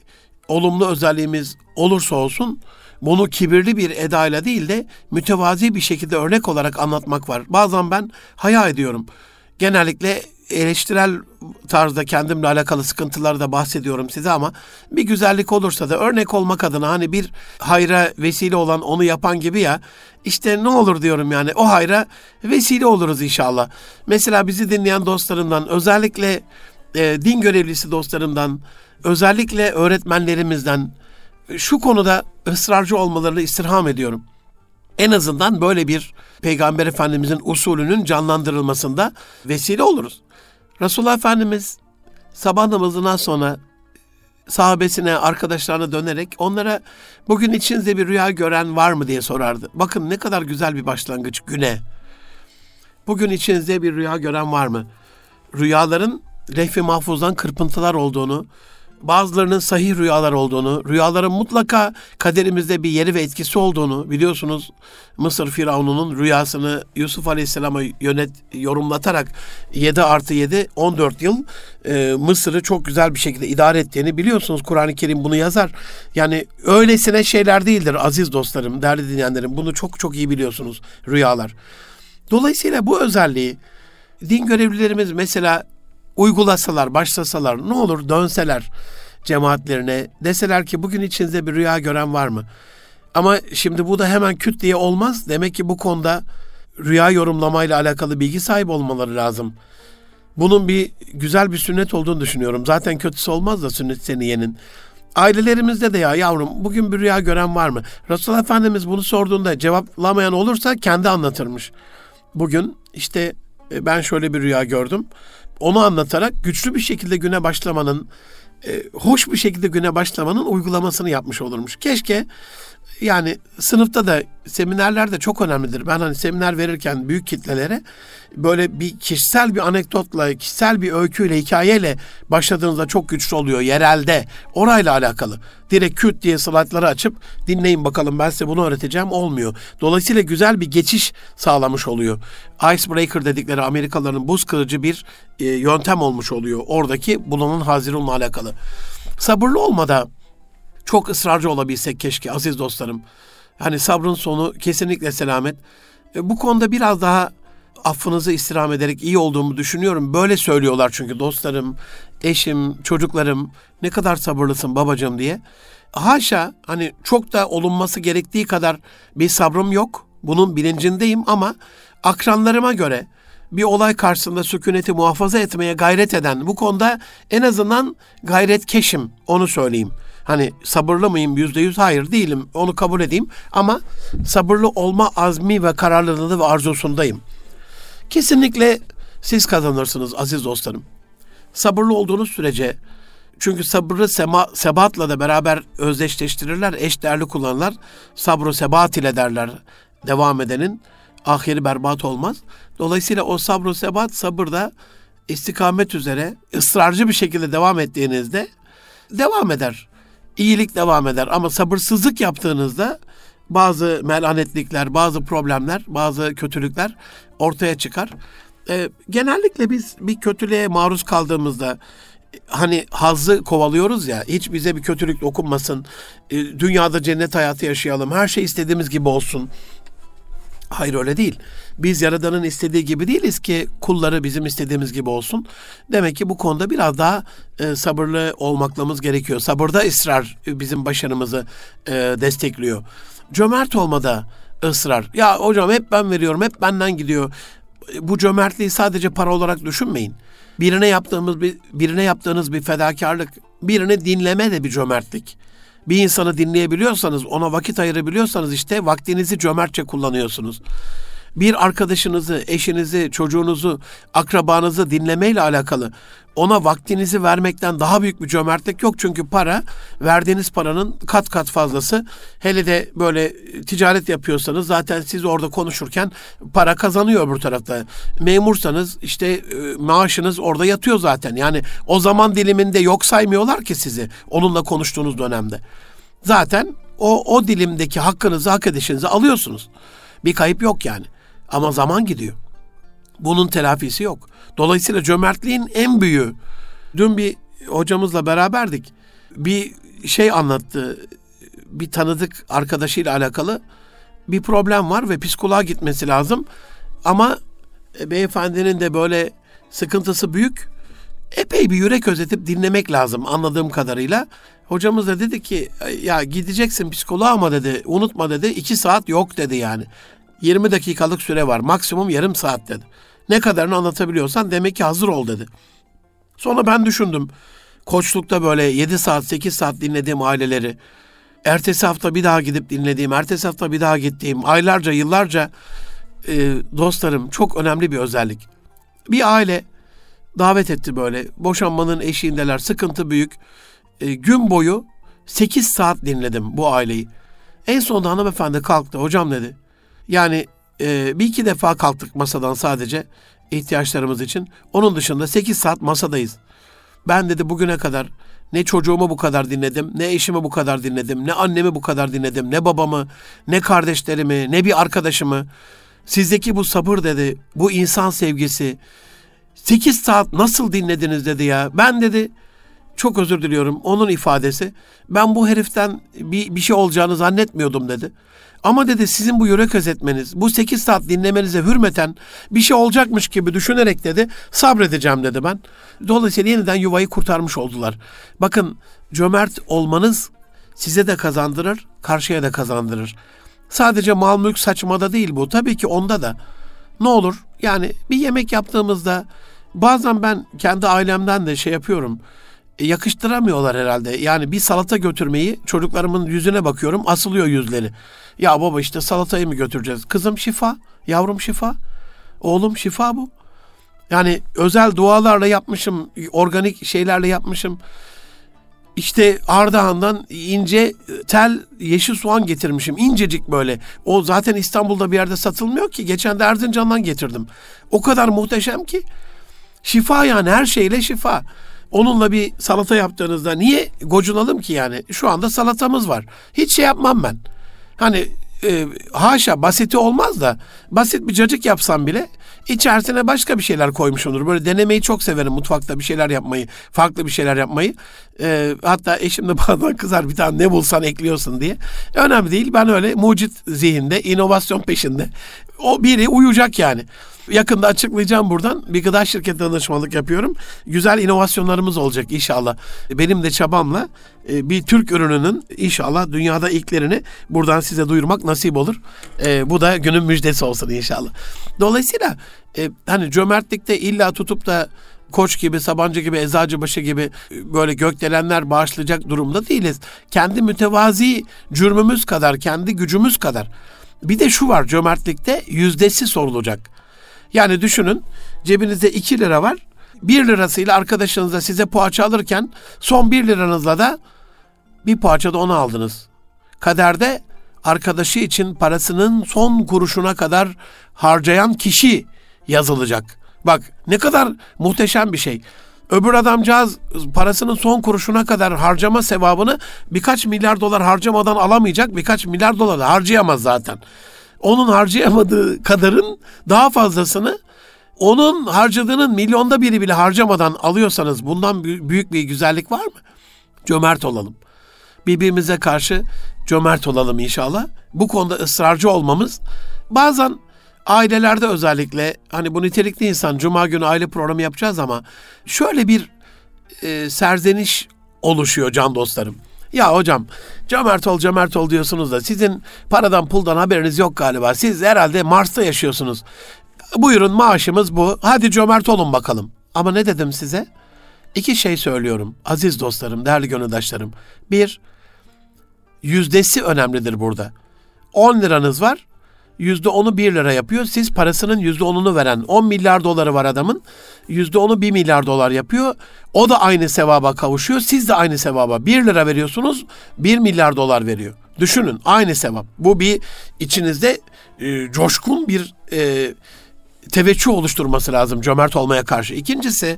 olumlu özelliğimiz olursa olsun bunu kibirli bir edayla değil de mütevazi bir şekilde örnek olarak anlatmak var. Bazen ben haya ediyorum. Genellikle eleştirel tarzda kendimle alakalı sıkıntıları da bahsediyorum size ama bir güzellik olursa da örnek olmak adına hani bir hayra vesile olan onu yapan gibi ya işte ne olur diyorum yani o hayra vesile oluruz inşallah. Mesela bizi dinleyen dostlarımdan özellikle e, din görevlisi dostlarımdan özellikle öğretmenlerimizden şu konuda ısrarcı olmalarını istirham ediyorum. En azından böyle bir Peygamber Efendimizin usulünün canlandırılmasında vesile oluruz. Resulullah Efendimiz sabah namazından sonra sahabesine, arkadaşlarına dönerek onlara bugün içinizde bir rüya gören var mı diye sorardı. Bakın ne kadar güzel bir başlangıç güne. Bugün içinizde bir rüya gören var mı? Rüyaların lehvi mahfuzdan kırpıntılar olduğunu, bazılarının sahih rüyalar olduğunu, rüyaların mutlaka kaderimizde bir yeri ve etkisi olduğunu biliyorsunuz. Mısır Firavun'un rüyasını Yusuf Aleyhisselam'a yönet, yorumlatarak 7 artı 7, 14 yıl e, Mısır'ı çok güzel bir şekilde idare ettiğini biliyorsunuz. Kur'an-ı Kerim bunu yazar. Yani öylesine şeyler değildir aziz dostlarım, değerli dinleyenlerim. Bunu çok çok iyi biliyorsunuz rüyalar. Dolayısıyla bu özelliği din görevlilerimiz mesela uygulasalar, başlasalar, ne olur dönseler cemaatlerine, deseler ki bugün içinizde bir rüya gören var mı? Ama şimdi bu da hemen küt diye olmaz. Demek ki bu konuda rüya yorumlamayla alakalı bilgi sahibi olmaları lazım. Bunun bir güzel bir sünnet olduğunu düşünüyorum. Zaten kötüsü olmaz da sünnet seniyenin. Ailelerimizde de ya yavrum bugün bir rüya gören var mı? Resulullah Efendimiz bunu sorduğunda cevaplamayan olursa kendi anlatırmış. Bugün işte e, ben şöyle bir rüya gördüm onu anlatarak güçlü bir şekilde güne başlamanın, e, hoş bir şekilde güne başlamanın uygulamasını yapmış olurmuş. Keşke yani sınıfta da seminerler de çok önemlidir. Ben hani seminer verirken büyük kitlelere böyle bir kişisel bir anekdotla, kişisel bir öyküyle, hikayeyle başladığınızda çok güçlü oluyor yerelde. Orayla alakalı. Direkt küt diye slaytları açıp dinleyin bakalım ben size bunu öğreteceğim olmuyor. Dolayısıyla güzel bir geçiş sağlamış oluyor. Icebreaker dedikleri Amerikalıların buz kırıcı bir e, yöntem olmuş oluyor. Oradaki bulunan Hazirun'la alakalı. Sabırlı olmada çok ısrarcı olabilsek keşke aziz dostlarım. Hani sabrın sonu kesinlikle selamet. E, bu konuda biraz daha affınızı istirham ederek iyi olduğumu düşünüyorum. Böyle söylüyorlar çünkü dostlarım, eşim, çocuklarım ne kadar sabırlısın babacığım diye. Haşa hani çok da olunması gerektiği kadar bir sabrım yok. Bunun bilincindeyim ama akranlarıma göre bir olay karşısında sükuneti muhafaza etmeye gayret eden bu konuda en azından gayret keşim onu söyleyeyim. Hani sabırlı mıyım yüzde yüz? Hayır değilim. Onu kabul edeyim. Ama sabırlı olma azmi ve kararlılığı ve arzusundayım. Kesinlikle siz kazanırsınız aziz dostlarım. Sabırlı olduğunuz sürece çünkü sabrı sema, sebatla da beraber özdeşleştirirler, eş değerli kullanırlar. Sabrı sebat ile derler devam edenin. Ahiri berbat olmaz. Dolayısıyla o sabrı sebat sabırda istikamet üzere ısrarcı bir şekilde devam ettiğinizde devam eder iyilik devam eder. Ama sabırsızlık yaptığınızda bazı melanetlikler, bazı problemler, bazı kötülükler ortaya çıkar. E, genellikle biz bir kötülüğe maruz kaldığımızda hani hazzı kovalıyoruz ya hiç bize bir kötülük dokunmasın e, dünyada cennet hayatı yaşayalım her şey istediğimiz gibi olsun Hayır öyle değil. Biz Yaradan'ın istediği gibi değiliz ki kulları bizim istediğimiz gibi olsun. Demek ki bu konuda biraz daha e, sabırlı olmaklamız gerekiyor. Sabırda ısrar bizim başarımızı e, destekliyor. Cömert olmada ısrar. Ya hocam hep ben veriyorum, hep benden gidiyor. Bu cömertliği sadece para olarak düşünmeyin. Birine yaptığımız bir birine yaptığınız bir fedakarlık, birini dinleme de bir cömertlik bir insanı dinleyebiliyorsanız, ona vakit ayırabiliyorsanız işte vaktinizi cömertçe kullanıyorsunuz. Bir arkadaşınızı, eşinizi, çocuğunuzu, akrabanızı dinlemeyle alakalı ona vaktinizi vermekten daha büyük bir cömertlik yok. Çünkü para, verdiğiniz paranın kat kat fazlası. Hele de böyle ticaret yapıyorsanız zaten siz orada konuşurken para kazanıyor bu tarafta. Memursanız işte e, maaşınız orada yatıyor zaten. Yani o zaman diliminde yok saymıyorlar ki sizi onunla konuştuğunuz dönemde. Zaten o, o dilimdeki hakkınızı, hak edişinizi alıyorsunuz. Bir kayıp yok yani. Ama zaman gidiyor. Bunun telafisi yok. Dolayısıyla cömertliğin en büyüğü. Dün bir hocamızla beraberdik. Bir şey anlattı. Bir tanıdık arkadaşıyla alakalı bir problem var ve psikoloğa gitmesi lazım. Ama e, beyefendinin de böyle sıkıntısı büyük. Epey bir yürek özetip dinlemek lazım anladığım kadarıyla. Hocamız da dedi ki ya gideceksin psikoloğa ama dedi unutma dedi iki saat yok dedi yani. 20 dakikalık süre var maksimum yarım saat dedi. Ne kadarını anlatabiliyorsan demek ki hazır ol dedi. Sonra ben düşündüm. Koçlukta böyle 7 saat 8 saat dinlediğim aileleri, ertesi hafta bir daha gidip dinlediğim, ertesi hafta bir daha gittiğim, aylarca yıllarca e, dostlarım çok önemli bir özellik. Bir aile davet etti böyle. Boşanmanın eşiğindeler, sıkıntı büyük. E, gün boyu 8 saat dinledim bu aileyi. En sonunda hanımefendi kalktı. Hocam dedi. Yani e, bir iki defa kalktık masadan sadece ihtiyaçlarımız için. Onun dışında 8 saat masadayız. Ben dedi bugüne kadar ne çocuğumu bu kadar dinledim, ne eşimi bu kadar dinledim, ne annemi bu kadar dinledim, ne babamı, ne kardeşlerimi, ne bir arkadaşımı. Sizdeki bu sabır dedi, bu insan sevgisi. 8 saat nasıl dinlediniz dedi ya. Ben dedi çok özür diliyorum onun ifadesi. Ben bu heriften bir, bir şey olacağını zannetmiyordum dedi. Ama dedi sizin bu yürek özetmeniz, bu 8 saat dinlemenize hürmeten bir şey olacakmış gibi düşünerek dedi sabredeceğim dedi ben. Dolayısıyla yeniden yuvayı kurtarmış oldular. Bakın cömert olmanız size de kazandırır, karşıya da kazandırır. Sadece mal mülk saçmada değil bu. Tabii ki onda da. Ne olur yani bir yemek yaptığımızda bazen ben kendi ailemden de şey yapıyorum yakıştıramıyorlar herhalde. Yani bir salata götürmeyi çocuklarımın yüzüne bakıyorum asılıyor yüzleri. Ya baba işte salatayı mı götüreceğiz? Kızım şifa, yavrum şifa, oğlum şifa bu. Yani özel dualarla yapmışım, organik şeylerle yapmışım. İşte Ardahan'dan ince tel yeşil soğan getirmişim. incecik böyle. O zaten İstanbul'da bir yerde satılmıyor ki. Geçen de Erzincan'dan getirdim. O kadar muhteşem ki. Şifa yani her şeyle şifa. Onunla bir salata yaptığınızda niye gocunalım ki yani? Şu anda salatamız var. Hiç şey yapmam ben. Hani e, haşa basiti olmaz da basit bir cacık yapsam bile içerisine başka bir şeyler koymuş olur. Böyle denemeyi çok severim mutfakta bir şeyler yapmayı, farklı bir şeyler yapmayı. E, hatta eşim de bazen kızar bir tane ne bulsan ekliyorsun diye. Önemli değil ben öyle mucit zihinde, inovasyon peşinde. O biri uyacak yani. Yakında açıklayacağım buradan. Bir gıda şirketi danışmanlık yapıyorum. Güzel inovasyonlarımız olacak inşallah. Benim de çabamla e, bir Türk ürününün inşallah dünyada ilklerini buradan size duyurmak nasip olur. E, bu da günün müjdesi olsun inşallah. Dolayısıyla e, hani cömertlikte illa tutup da Koç gibi, Sabancı gibi, Eczacıbaşı gibi böyle gökdelenler bağışlayacak durumda değiliz. Kendi mütevazi cürmümüz kadar, kendi gücümüz kadar. Bir de şu var cömertlikte yüzdesi sorulacak. Yani düşünün cebinizde 2 lira var. 1 lirasıyla arkadaşınıza size poğaça alırken son 1 liranızla da bir poğaça da onu aldınız. Kaderde arkadaşı için parasının son kuruşuna kadar harcayan kişi yazılacak. Bak ne kadar muhteşem bir şey. Öbür adamcağız parasının son kuruşuna kadar harcama sevabını birkaç milyar dolar harcamadan alamayacak. Birkaç milyar dolar harcayamaz zaten onun harcayamadığı kadarın daha fazlasını onun harcadığının milyonda biri bile harcamadan alıyorsanız bundan büyük bir güzellik var mı? Cömert olalım. Birbirimize karşı cömert olalım inşallah. Bu konuda ısrarcı olmamız bazen ailelerde özellikle hani bu nitelikli insan cuma günü aile programı yapacağız ama şöyle bir e, serzeniş oluşuyor can dostlarım. Ya hocam cömert ol cömert ol diyorsunuz da sizin paradan puldan haberiniz yok galiba. Siz herhalde Mars'ta yaşıyorsunuz. Buyurun maaşımız bu. Hadi cömert olun bakalım. Ama ne dedim size? İki şey söylüyorum aziz dostlarım, değerli gönüldaşlarım. Bir, yüzdesi önemlidir burada. 10 liranız var, yüzde onu bir lira yapıyor. Siz parasının yüzde onunu veren 10 milyar doları var adamın. Yüzde onu bir milyar dolar yapıyor. O da aynı sevaba kavuşuyor. Siz de aynı sevaba bir lira veriyorsunuz. bir milyar dolar veriyor. Düşünün aynı sevap. Bu bir içinizde e, coşkun bir e, teveccüh oluşturması lazım cömert olmaya karşı. İkincisi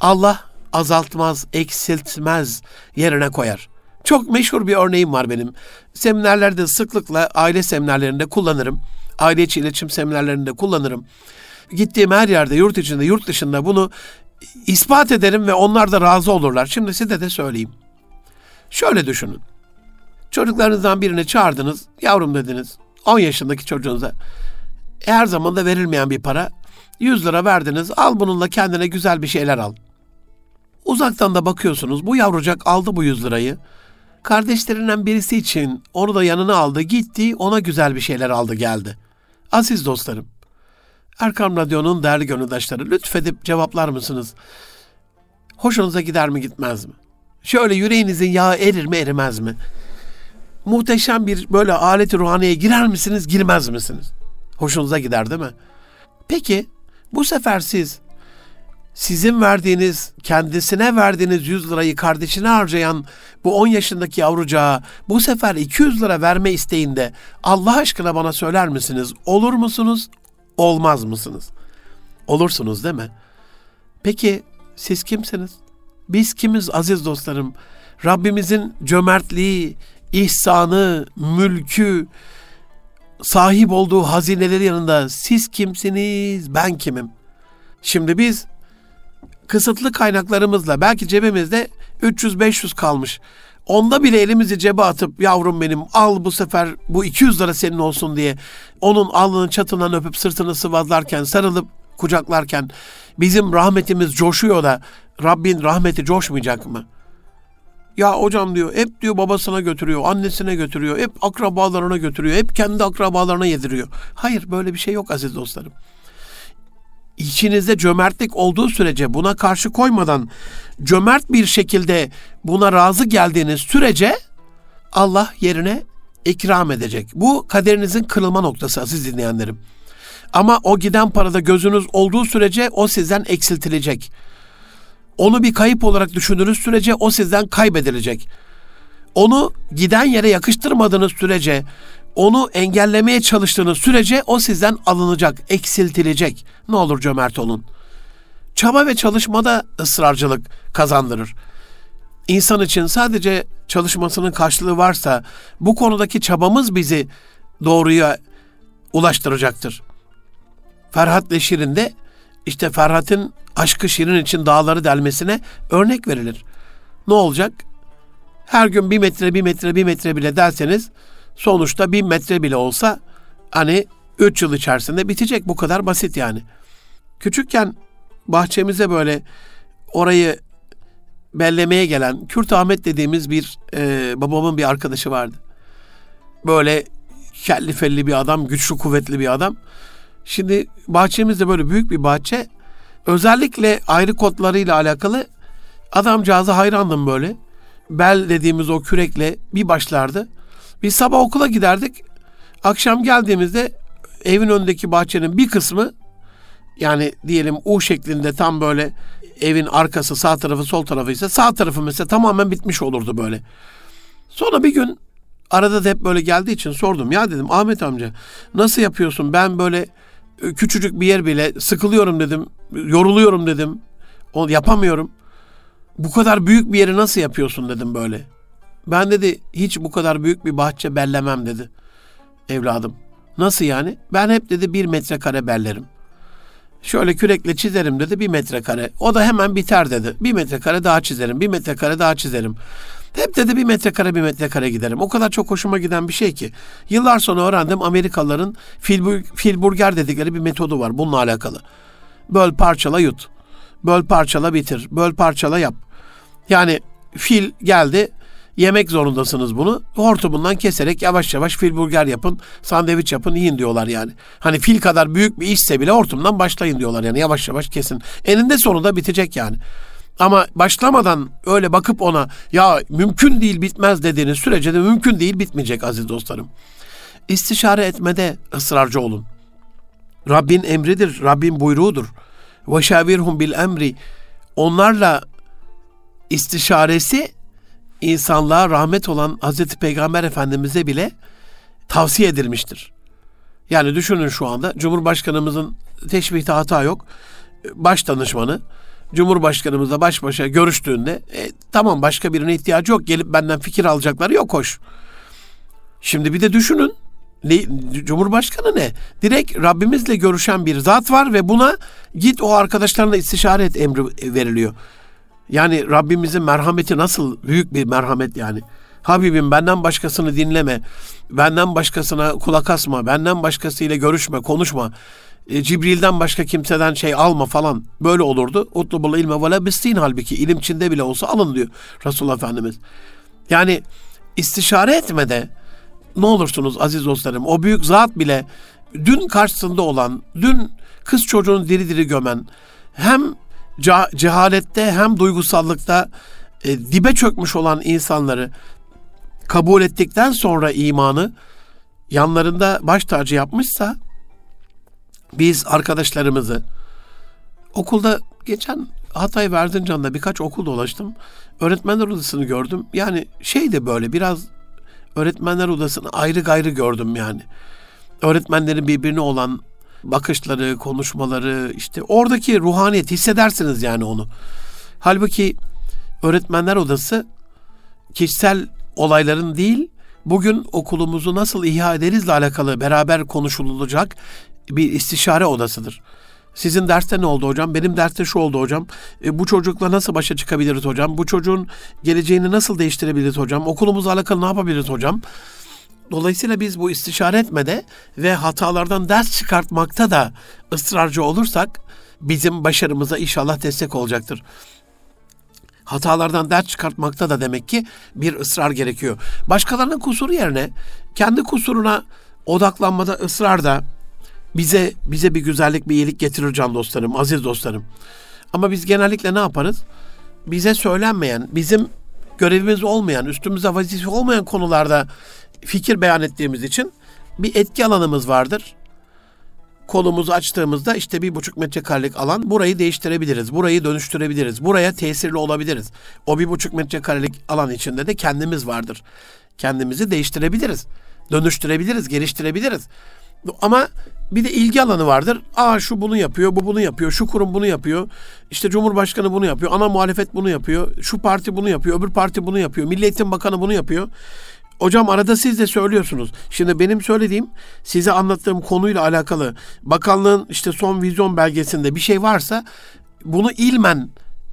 Allah azaltmaz, eksiltmez yerine koyar. Çok meşhur bir örneğim var benim. Seminerlerde sıklıkla aile seminerlerinde kullanırım. Aile içi iletişim seminerlerinde kullanırım. Gittiğim her yerde, yurt içinde, yurt dışında bunu ispat ederim ve onlar da razı olurlar. Şimdi size de söyleyeyim. Şöyle düşünün. Çocuklarınızdan birini çağırdınız, yavrum dediniz. 10 yaşındaki çocuğunuza her zaman da verilmeyen bir para. 100 lira verdiniz, al bununla kendine güzel bir şeyler al. Uzaktan da bakıyorsunuz, bu yavrucak aldı bu 100 lirayı. Kardeşlerinden birisi için onu da yanına aldı, gitti, ona güzel bir şeyler aldı geldi. Aziz dostlarım, Erkam Radyo'nun değerli gönüldaşları lütfedip cevaplar mısınız? Hoşunuza gider mi gitmez mi? Şöyle yüreğinizin yağı erir mi erimez mi? Muhteşem bir böyle aleti ruhaniye girer misiniz girmez misiniz? Hoşunuza gider değil mi? Peki bu sefer siz sizin verdiğiniz, kendisine verdiğiniz 100 lirayı kardeşine harcayan bu 10 yaşındaki yavrucağa bu sefer 200 lira verme isteğinde Allah aşkına bana söyler misiniz? Olur musunuz? Olmaz mısınız? Olursunuz değil mi? Peki siz kimsiniz? Biz kimiz aziz dostlarım? Rabbimizin cömertliği, ihsanı, mülkü, sahip olduğu hazineleri yanında siz kimsiniz, ben kimim? Şimdi biz kısıtlı kaynaklarımızla belki cebimizde 300-500 kalmış. Onda bile elimizi cebe atıp yavrum benim al bu sefer bu 200 lira senin olsun diye onun alnının çatından öpüp sırtını sıvazlarken sarılıp kucaklarken bizim rahmetimiz coşuyor da Rabbin rahmeti coşmayacak mı? Ya hocam diyor hep diyor babasına götürüyor, annesine götürüyor, hep akrabalarına götürüyor, hep kendi akrabalarına yediriyor. Hayır böyle bir şey yok aziz dostlarım. İçinizde cömertlik olduğu sürece buna karşı koymadan cömert bir şekilde buna razı geldiğiniz sürece Allah yerine ikram edecek. Bu kaderinizin kırılma noktası aziz dinleyenlerim. Ama o giden parada gözünüz olduğu sürece o sizden eksiltilecek. Onu bir kayıp olarak düşündüğünüz sürece o sizden kaybedilecek. Onu giden yere yakıştırmadığınız sürece, onu engellemeye çalıştığınız sürece o sizden alınacak, eksiltilecek. Ne olur cömert olun. Çaba ve çalışmada ısrarcılık kazandırır. İnsan için sadece çalışmasının karşılığı varsa bu konudaki çabamız bizi doğruya ulaştıracaktır. Ferhat ve Şirin de işte Ferhat'ın aşkı Şirin için dağları delmesine örnek verilir. Ne olacak? Her gün bir metre, bir metre, bir metre bile derseniz sonuçta bir metre bile olsa hani üç yıl içerisinde bitecek. Bu kadar basit yani. Küçükken bahçemize böyle orayı bellemeye gelen Kürt Ahmet dediğimiz bir e, babamın bir arkadaşı vardı. Böyle kelli felli bir adam, güçlü kuvvetli bir adam. Şimdi bahçemizde böyle büyük bir bahçe. Özellikle ayrı kotlarıyla alakalı adamcağıza hayrandım böyle. Bel dediğimiz o kürekle bir başlardı. Biz sabah okula giderdik. Akşam geldiğimizde evin önündeki bahçenin bir kısmı yani diyelim U şeklinde tam böyle evin arkası sağ tarafı sol tarafı ise sağ tarafı mesela tamamen bitmiş olurdu böyle. Sonra bir gün arada da hep böyle geldiği için sordum. Ya dedim Ahmet amca nasıl yapıyorsun? Ben böyle küçücük bir yer bile sıkılıyorum dedim. Yoruluyorum dedim. O yapamıyorum. Bu kadar büyük bir yeri nasıl yapıyorsun dedim böyle. Ben dedi hiç bu kadar büyük bir bahçe bellemem dedi. Evladım. Nasıl yani? Ben hep dedi bir metrekare bellerim. Şöyle kürekle çizerim dedi bir metrekare. O da hemen biter dedi. Bir metrekare daha çizerim, bir metrekare daha çizerim. Hep dedi bir metrekare bir metrekare giderim. O kadar çok hoşuma giden bir şey ki. Yıllar sonra öğrendim Amerikalıların filburger dedikleri bir metodu var bununla alakalı. Böl parçala yut. Böl parçala bitir. Böl parçala yap. Yani fil geldi yemek zorundasınız bunu. Hortumundan keserek yavaş yavaş filburger yapın, sandviç yapın, yiyin diyorlar yani. Hani fil kadar büyük bir işse bile hortumdan başlayın diyorlar yani yavaş yavaş kesin. Eninde sonunda bitecek yani. Ama başlamadan öyle bakıp ona ya mümkün değil bitmez dediğiniz sürece de mümkün değil bitmeyecek aziz dostlarım. İstişare etmede ısrarcı olun. Rabbin emridir, Rabbin buyruğudur. Ve şavirhum bil emri. Onlarla istişaresi insanlığa rahmet olan Hazreti Peygamber Efendimiz'e bile tavsiye edilmiştir. Yani düşünün şu anda Cumhurbaşkanımızın teşbihte hata yok. Baş danışmanı Cumhurbaşkanımızla baş başa görüştüğünde e, tamam başka birine ihtiyacı yok. Gelip benden fikir alacakları yok hoş. Şimdi bir de düşünün. Ne, Cumhurbaşkanı ne? Direkt Rabbimizle görüşen bir zat var ve buna git o arkadaşlarına istişare et emri veriliyor. Yani Rabbimizin merhameti nasıl büyük bir merhamet yani. Habibim benden başkasını dinleme. Benden başkasına kulak asma. Benden başkasıyla görüşme, konuşma. E, Cibril'den başka kimseden şey alma falan. Böyle olurdu. Utlubul ilme ve lebistin halbuki ilim Çin'de bile olsa alın diyor Resulullah Efendimiz. Yani istişare etmede ne olursunuz aziz dostlarım o büyük zat bile dün karşısında olan, dün kız çocuğunu diri diri gömen, hem cehalette hem duygusallıkta e, dibe çökmüş olan insanları kabul ettikten sonra imanı yanlarında baş tacı yapmışsa biz arkadaşlarımızı okulda geçen Hatay Verzincan'da birkaç okul dolaştım. Öğretmenler odasını gördüm. Yani şey de böyle biraz öğretmenler odasını ayrı gayrı gördüm yani. Öğretmenlerin birbirine olan bakışları, konuşmaları, işte oradaki ruhaniyet hissedersiniz yani onu. Halbuki öğretmenler odası kişisel olayların değil, bugün okulumuzu nasıl ihya ederizle alakalı beraber konuşulacak bir istişare odasıdır. Sizin derste ne oldu hocam? Benim derste şu oldu hocam. E, bu çocukla nasıl başa çıkabiliriz hocam? Bu çocuğun geleceğini nasıl değiştirebiliriz hocam? Okulumuzla alakalı ne yapabiliriz hocam? Dolayısıyla biz bu istişare etmede ve hatalardan ders çıkartmakta da ısrarcı olursak bizim başarımıza inşallah destek olacaktır. Hatalardan ders çıkartmakta da demek ki bir ısrar gerekiyor. Başkalarının kusuru yerine kendi kusuruna odaklanmada ısrar da bize bize bir güzellik, bir iyilik getirir can dostlarım, aziz dostlarım. Ama biz genellikle ne yaparız? Bize söylenmeyen, bizim görevimiz olmayan, üstümüze vazife olmayan konularda fikir beyan ettiğimiz için bir etki alanımız vardır. Kolumuzu açtığımızda işte bir buçuk metrekarelik alan burayı değiştirebiliriz, burayı dönüştürebiliriz, buraya tesirli olabiliriz. O bir buçuk metrekarelik alan içinde de kendimiz vardır. Kendimizi değiştirebiliriz, dönüştürebiliriz, geliştirebiliriz. Ama bir de ilgi alanı vardır. Aa şu bunu yapıyor, bu bunu yapıyor, şu kurum bunu yapıyor. İşte Cumhurbaşkanı bunu yapıyor, ana muhalefet bunu yapıyor, şu parti bunu yapıyor, öbür parti bunu yapıyor, Milli Bakanı bunu yapıyor. Hocam arada siz de söylüyorsunuz. Şimdi benim söylediğim size anlattığım konuyla alakalı bakanlığın işte son vizyon belgesinde bir şey varsa bunu ilmen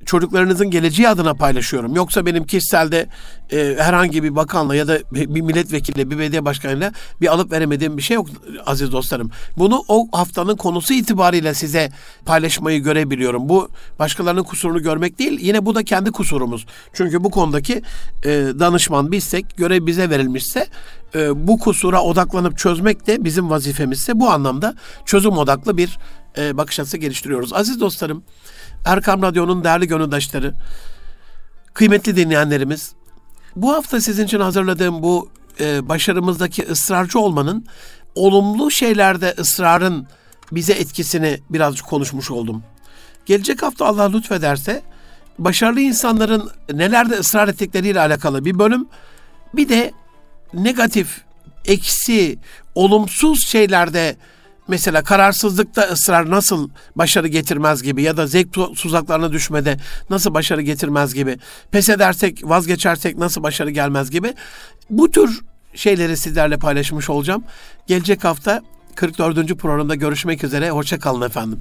çocuklarınızın geleceği adına paylaşıyorum. Yoksa benim kişiselde e, herhangi bir bakanla ya da bir milletvekiliyle, bir belediye başkanıyla bir alıp veremediğim bir şey yok aziz dostlarım. Bunu o haftanın konusu itibariyle size paylaşmayı görebiliyorum. Bu başkalarının kusurunu görmek değil, yine bu da kendi kusurumuz. Çünkü bu konudaki e, danışman bizsek, görev bize verilmişse e, bu kusura odaklanıp çözmek de bizim vazifemizse bu anlamda çözüm odaklı bir e, bakış açısı geliştiriyoruz. Aziz dostlarım, Erkam Radyo'nun değerli gönüldaşları, kıymetli dinleyenlerimiz, bu hafta sizin için hazırladığım bu e, başarımızdaki ısrarcı olmanın, olumlu şeylerde ısrarın bize etkisini birazcık konuşmuş oldum. Gelecek hafta Allah lütfederse başarılı insanların nelerde ısrar ettikleriyle alakalı bir bölüm, bir de negatif, eksi, olumsuz şeylerde mesela kararsızlıkta ısrar nasıl başarı getirmez gibi ya da zevk tuzaklarına düşmede nasıl başarı getirmez gibi, pes edersek, vazgeçersek nasıl başarı gelmez gibi bu tür şeyleri sizlerle paylaşmış olacağım. Gelecek hafta 44. programda görüşmek üzere. Hoşçakalın efendim.